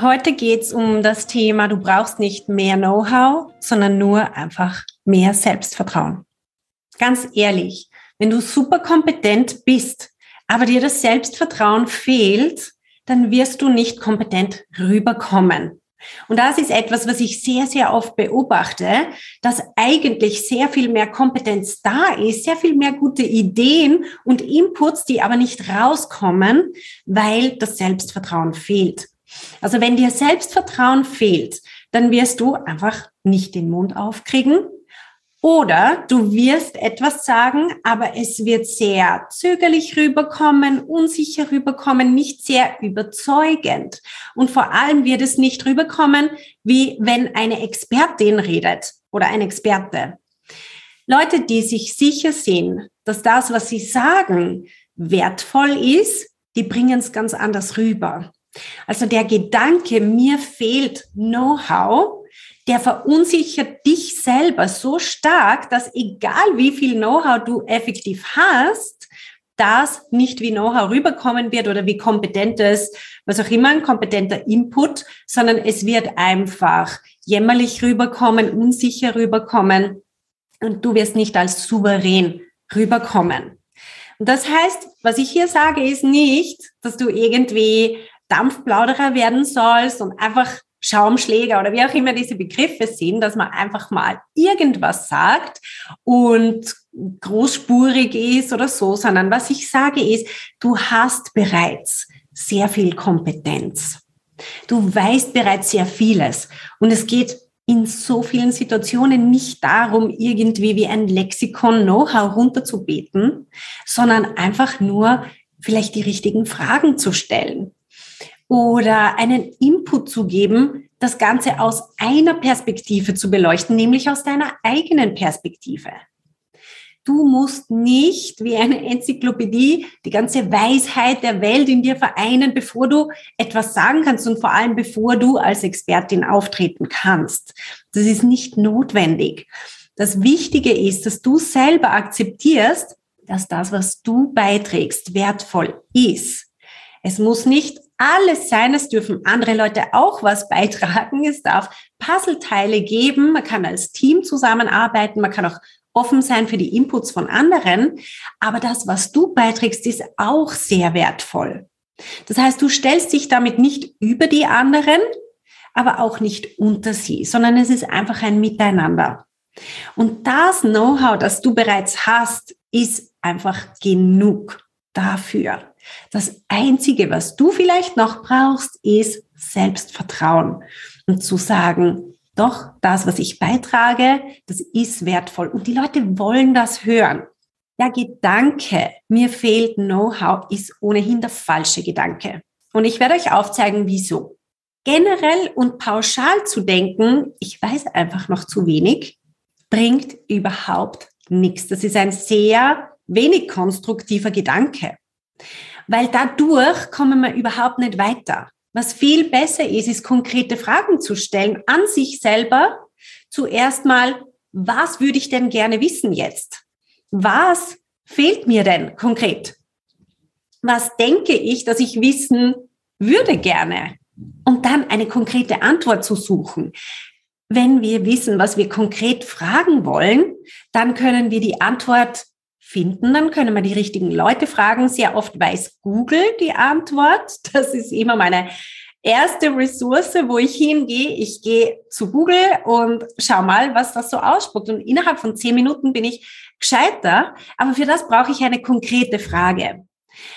Heute geht es um das Thema, du brauchst nicht mehr Know-how, sondern nur einfach mehr Selbstvertrauen. Ganz ehrlich, wenn du super kompetent bist, aber dir das Selbstvertrauen fehlt, dann wirst du nicht kompetent rüberkommen. Und das ist etwas, was ich sehr, sehr oft beobachte, dass eigentlich sehr viel mehr Kompetenz da ist, sehr viel mehr gute Ideen und Inputs, die aber nicht rauskommen, weil das Selbstvertrauen fehlt. Also wenn dir Selbstvertrauen fehlt, dann wirst du einfach nicht den Mund aufkriegen oder du wirst etwas sagen, aber es wird sehr zögerlich rüberkommen, unsicher rüberkommen, nicht sehr überzeugend. Und vor allem wird es nicht rüberkommen, wie wenn eine Expertin redet oder ein Experte. Leute, die sich sicher sind, dass das, was sie sagen, wertvoll ist, die bringen es ganz anders rüber. Also der Gedanke, mir fehlt Know-how, der verunsichert dich selber so stark, dass egal wie viel Know-how du effektiv hast, das nicht wie Know-how rüberkommen wird oder wie kompetentes, was auch immer, ein kompetenter Input, sondern es wird einfach jämmerlich rüberkommen, unsicher rüberkommen und du wirst nicht als souverän rüberkommen. Und das heißt, was ich hier sage, ist nicht, dass du irgendwie Dampfplauderer werden sollst und einfach Schaumschläger oder wie auch immer diese Begriffe sind, dass man einfach mal irgendwas sagt und großspurig ist oder so, sondern was ich sage ist, du hast bereits sehr viel Kompetenz. Du weißt bereits sehr vieles und es geht in so vielen Situationen nicht darum, irgendwie wie ein Lexikon Know-how runterzubeten, sondern einfach nur vielleicht die richtigen Fragen zu stellen oder einen Input zu geben, das Ganze aus einer Perspektive zu beleuchten, nämlich aus deiner eigenen Perspektive. Du musst nicht wie eine Enzyklopädie die ganze Weisheit der Welt in dir vereinen, bevor du etwas sagen kannst und vor allem bevor du als Expertin auftreten kannst. Das ist nicht notwendig. Das Wichtige ist, dass du selber akzeptierst, dass das, was du beiträgst, wertvoll ist. Es muss nicht alles sein. Es dürfen andere Leute auch was beitragen. Es darf Puzzleteile geben. Man kann als Team zusammenarbeiten. Man kann auch offen sein für die Inputs von anderen. Aber das, was du beiträgst, ist auch sehr wertvoll. Das heißt, du stellst dich damit nicht über die anderen, aber auch nicht unter sie, sondern es ist einfach ein Miteinander. Und das Know-how, das du bereits hast, ist einfach genug dafür. Das Einzige, was du vielleicht noch brauchst, ist Selbstvertrauen und zu sagen, doch, das, was ich beitrage, das ist wertvoll. Und die Leute wollen das hören. Der Gedanke, mir fehlt Know-how, ist ohnehin der falsche Gedanke. Und ich werde euch aufzeigen, wieso. Generell und pauschal zu denken, ich weiß einfach noch zu wenig, bringt überhaupt nichts. Das ist ein sehr wenig konstruktiver Gedanke weil dadurch kommen wir überhaupt nicht weiter. Was viel besser ist, ist konkrete Fragen zu stellen an sich selber. Zuerst mal, was würde ich denn gerne wissen jetzt? Was fehlt mir denn konkret? Was denke ich, dass ich wissen würde gerne? Und dann eine konkrete Antwort zu suchen. Wenn wir wissen, was wir konkret fragen wollen, dann können wir die Antwort finden, dann können wir die richtigen Leute fragen. Sehr oft weiß Google die Antwort. Das ist immer meine erste Ressource, wo ich hingehe. Ich gehe zu Google und schau mal, was das so ausspuckt. Und innerhalb von zehn Minuten bin ich gescheiter. Aber für das brauche ich eine konkrete Frage.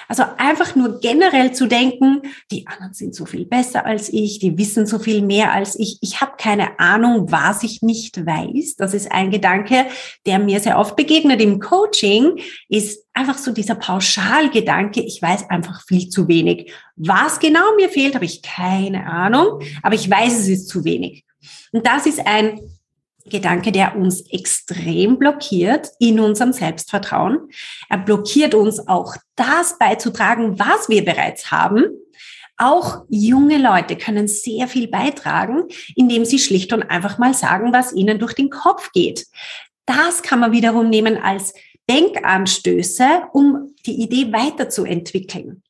Also einfach nur generell zu denken, die anderen sind so viel besser als ich, die wissen so viel mehr als ich, ich habe keine Ahnung, was ich nicht weiß. Das ist ein Gedanke, der mir sehr oft begegnet im Coaching, ist einfach so dieser Pauschalgedanke, ich weiß einfach viel zu wenig. Was genau mir fehlt, habe ich keine Ahnung, aber ich weiß, es ist zu wenig. Und das ist ein Gedanke, der uns extrem blockiert in unserem Selbstvertrauen. Er blockiert uns auch das beizutragen, was wir bereits haben. Auch junge Leute können sehr viel beitragen, indem sie schlicht und einfach mal sagen, was ihnen durch den Kopf geht. Das kann man wiederum nehmen als Denkanstöße, um die Idee weiterzuentwickeln.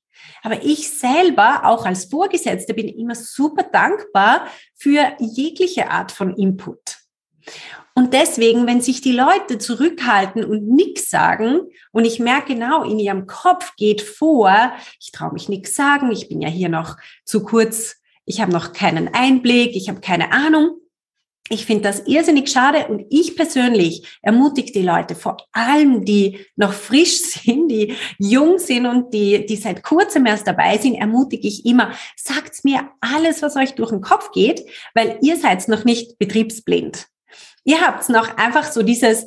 Aber ich selber, auch als Vorgesetzte, bin immer super dankbar für jegliche Art von Input. Und deswegen, wenn sich die Leute zurückhalten und nichts sagen, und ich merke genau, in ihrem Kopf geht vor, ich traue mich nichts sagen, ich bin ja hier noch zu kurz, ich habe noch keinen Einblick, ich habe keine Ahnung. Ich finde das irrsinnig schade und ich persönlich ermutige die Leute, vor allem die noch frisch sind, die jung sind und die, die seit kurzem erst dabei sind, ermutige ich immer, sagt mir alles, was euch durch den Kopf geht, weil ihr seid noch nicht betriebsblind. Ihr habt noch einfach so dieses,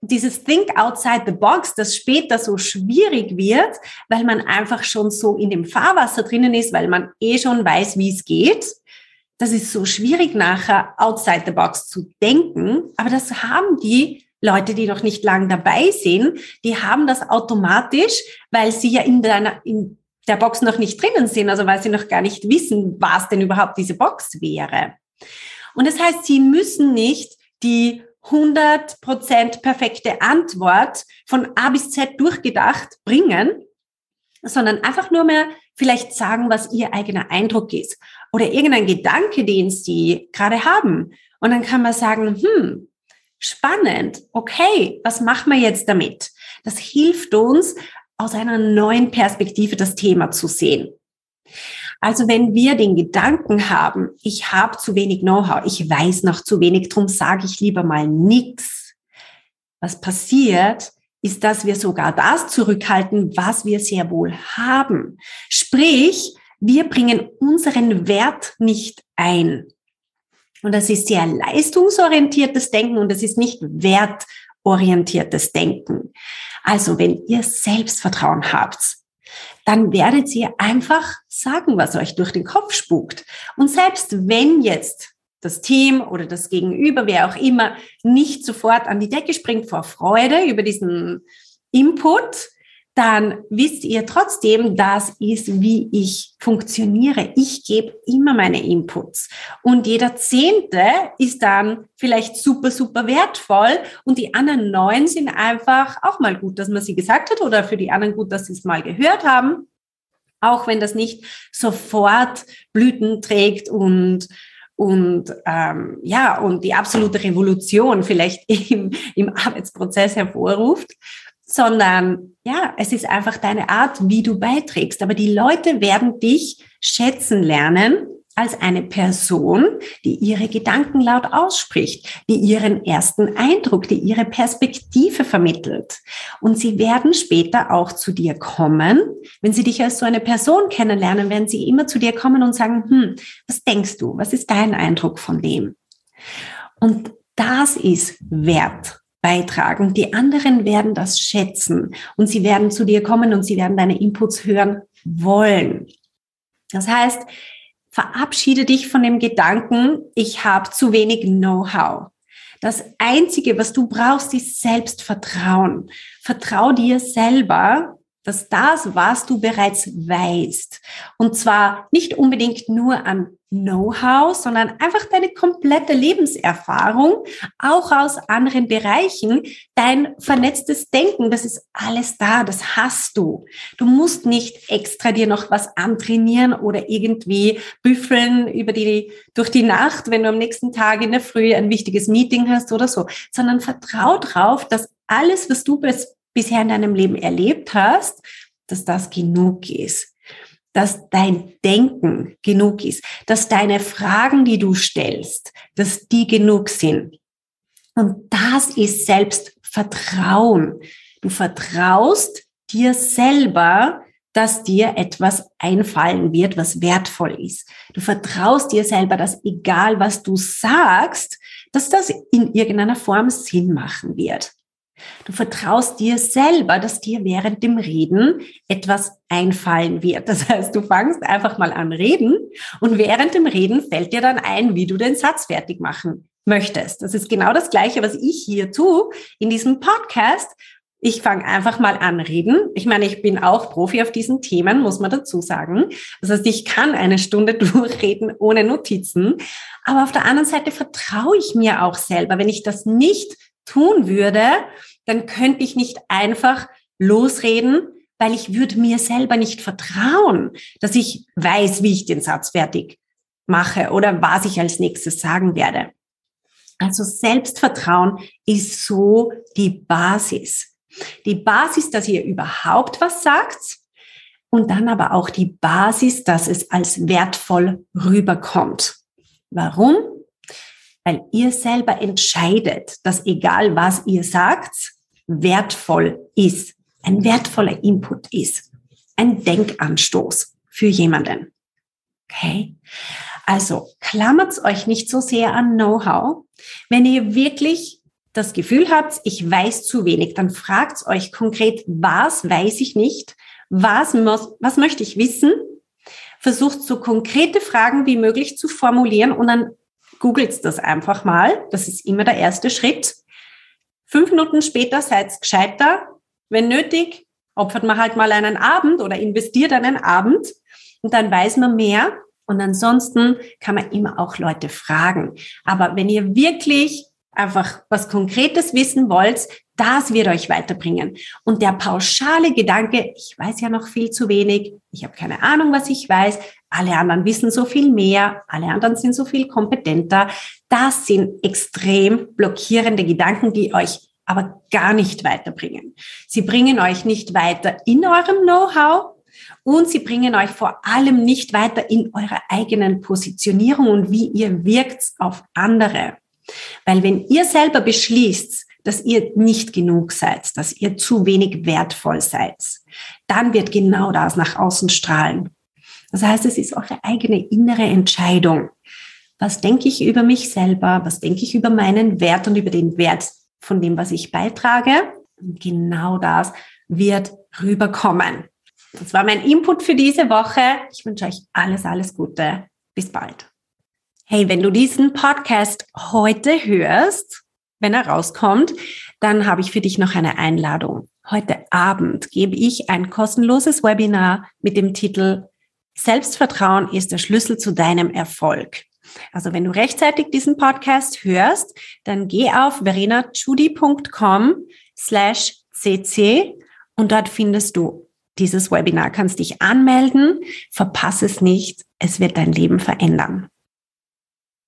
dieses Think outside the box, das später so schwierig wird, weil man einfach schon so in dem Fahrwasser drinnen ist, weil man eh schon weiß, wie es geht. Das ist so schwierig nachher outside the box zu denken, aber das haben die Leute, die noch nicht lang dabei sind, die haben das automatisch, weil sie ja in der, in der Box noch nicht drinnen sind, also weil sie noch gar nicht wissen, was denn überhaupt diese Box wäre. Und das heißt, sie müssen nicht die 100% perfekte Antwort von A bis Z durchgedacht bringen, sondern einfach nur mehr vielleicht sagen, was ihr eigener Eindruck ist oder irgendein Gedanke, den sie gerade haben. Und dann kann man sagen, hm, spannend, okay, was machen wir jetzt damit? Das hilft uns, aus einer neuen Perspektive das Thema zu sehen. Also wenn wir den Gedanken haben, ich habe zu wenig Know-how, ich weiß noch zu wenig, drum sage ich lieber mal nichts. Was passiert, ist, dass wir sogar das zurückhalten, was wir sehr wohl haben. Sprich, wir bringen unseren Wert nicht ein. Und das ist sehr leistungsorientiertes Denken und das ist nicht wertorientiertes Denken. Also wenn ihr Selbstvertrauen habt, dann werdet ihr einfach sagen, was euch durch den Kopf spukt. Und selbst wenn jetzt das Team oder das Gegenüber, wer auch immer, nicht sofort an die Decke springt vor Freude über diesen Input, dann wisst ihr trotzdem, das ist, wie ich funktioniere. Ich gebe immer meine Inputs. Und jeder Zehnte ist dann vielleicht super, super wertvoll. Und die anderen neun sind einfach auch mal gut, dass man sie gesagt hat oder für die anderen gut, dass sie es mal gehört haben. Auch wenn das nicht sofort Blüten trägt und und ähm, ja und die absolute Revolution vielleicht im, im Arbeitsprozess hervorruft, sondern ja, es ist einfach deine Art, wie du beiträgst. Aber die Leute werden dich schätzen lernen als eine Person, die ihre Gedanken laut ausspricht, die ihren ersten Eindruck, die ihre Perspektive vermittelt. Und sie werden später auch zu dir kommen. Wenn sie dich als so eine Person kennenlernen, werden sie immer zu dir kommen und sagen, hm, was denkst du? Was ist dein Eindruck von dem? Und das ist Wert beitragen. Die anderen werden das schätzen und sie werden zu dir kommen und sie werden deine Inputs hören wollen. Das heißt, verabschiede dich von dem Gedanken, ich habe zu wenig Know-how. Das Einzige, was du brauchst, ist Selbstvertrauen. Vertrau dir selber, dass das, was du bereits weißt, und zwar nicht unbedingt nur an Know-how, sondern einfach deine komplette Lebenserfahrung, auch aus anderen Bereichen, dein vernetztes Denken, das ist alles da, das hast du. Du musst nicht extra dir noch was antrainieren oder irgendwie büffeln über die, durch die Nacht, wenn du am nächsten Tag in der Früh ein wichtiges Meeting hast oder so, sondern vertrau drauf, dass alles, was du bis, bisher in deinem Leben erlebt hast, dass das genug ist dass dein Denken genug ist, dass deine Fragen, die du stellst, dass die genug sind. Und das ist Selbstvertrauen. Du vertraust dir selber, dass dir etwas einfallen wird, was wertvoll ist. Du vertraust dir selber, dass egal was du sagst, dass das in irgendeiner Form Sinn machen wird. Du vertraust dir selber, dass dir während dem Reden etwas einfallen wird. Das heißt, du fangst einfach mal an reden und während dem Reden fällt dir dann ein, wie du den Satz fertig machen möchtest. Das ist genau das Gleiche, was ich hier tue in diesem Podcast. Ich fange einfach mal an reden. Ich meine, ich bin auch Profi auf diesen Themen, muss man dazu sagen. Das heißt, ich kann eine Stunde durchreden ohne Notizen. Aber auf der anderen Seite vertraue ich mir auch selber. Wenn ich das nicht tun würde, dann könnte ich nicht einfach losreden, weil ich würde mir selber nicht vertrauen, dass ich weiß, wie ich den Satz fertig mache oder was ich als nächstes sagen werde. Also Selbstvertrauen ist so die Basis. Die Basis, dass ihr überhaupt was sagt und dann aber auch die Basis, dass es als wertvoll rüberkommt. Warum? Weil ihr selber entscheidet, dass egal was ihr sagt, wertvoll ist, ein wertvoller Input ist, ein Denkanstoß für jemanden. Okay? Also klammert euch nicht so sehr an Know-how. Wenn ihr wirklich das Gefühl habt, ich weiß zu wenig, dann fragt euch konkret, was weiß ich nicht, was, muss, was möchte ich wissen, versucht so konkrete Fragen wie möglich zu formulieren und dann googelt das einfach mal. Das ist immer der erste Schritt. Fünf Minuten später seid gescheiter. Wenn nötig, opfert man halt mal einen Abend oder investiert einen Abend und dann weiß man mehr. Und ansonsten kann man immer auch Leute fragen. Aber wenn ihr wirklich einfach was Konkretes wissen wollt, das wird euch weiterbringen. Und der pauschale Gedanke, ich weiß ja noch viel zu wenig, ich habe keine Ahnung, was ich weiß, alle anderen wissen so viel mehr, alle anderen sind so viel kompetenter, das sind extrem blockierende Gedanken, die euch aber gar nicht weiterbringen. Sie bringen euch nicht weiter in eurem Know-how und sie bringen euch vor allem nicht weiter in eurer eigenen Positionierung und wie ihr wirkt auf andere. Weil wenn ihr selber beschließt, dass ihr nicht genug seid, dass ihr zu wenig wertvoll seid, dann wird genau das nach außen strahlen. Das heißt, es ist eure eigene innere Entscheidung. Was denke ich über mich selber? Was denke ich über meinen Wert und über den Wert von dem, was ich beitrage? Und genau das wird rüberkommen. Das war mein Input für diese Woche. Ich wünsche euch alles, alles Gute. Bis bald. Hey, wenn du diesen Podcast heute hörst, wenn er rauskommt, dann habe ich für dich noch eine Einladung. Heute Abend gebe ich ein kostenloses Webinar mit dem Titel Selbstvertrauen ist der Schlüssel zu deinem Erfolg. Also wenn du rechtzeitig diesen Podcast hörst, dann geh auf verenachudi.com slash cc und dort findest du dieses Webinar, kannst dich anmelden, verpasse es nicht, es wird dein Leben verändern.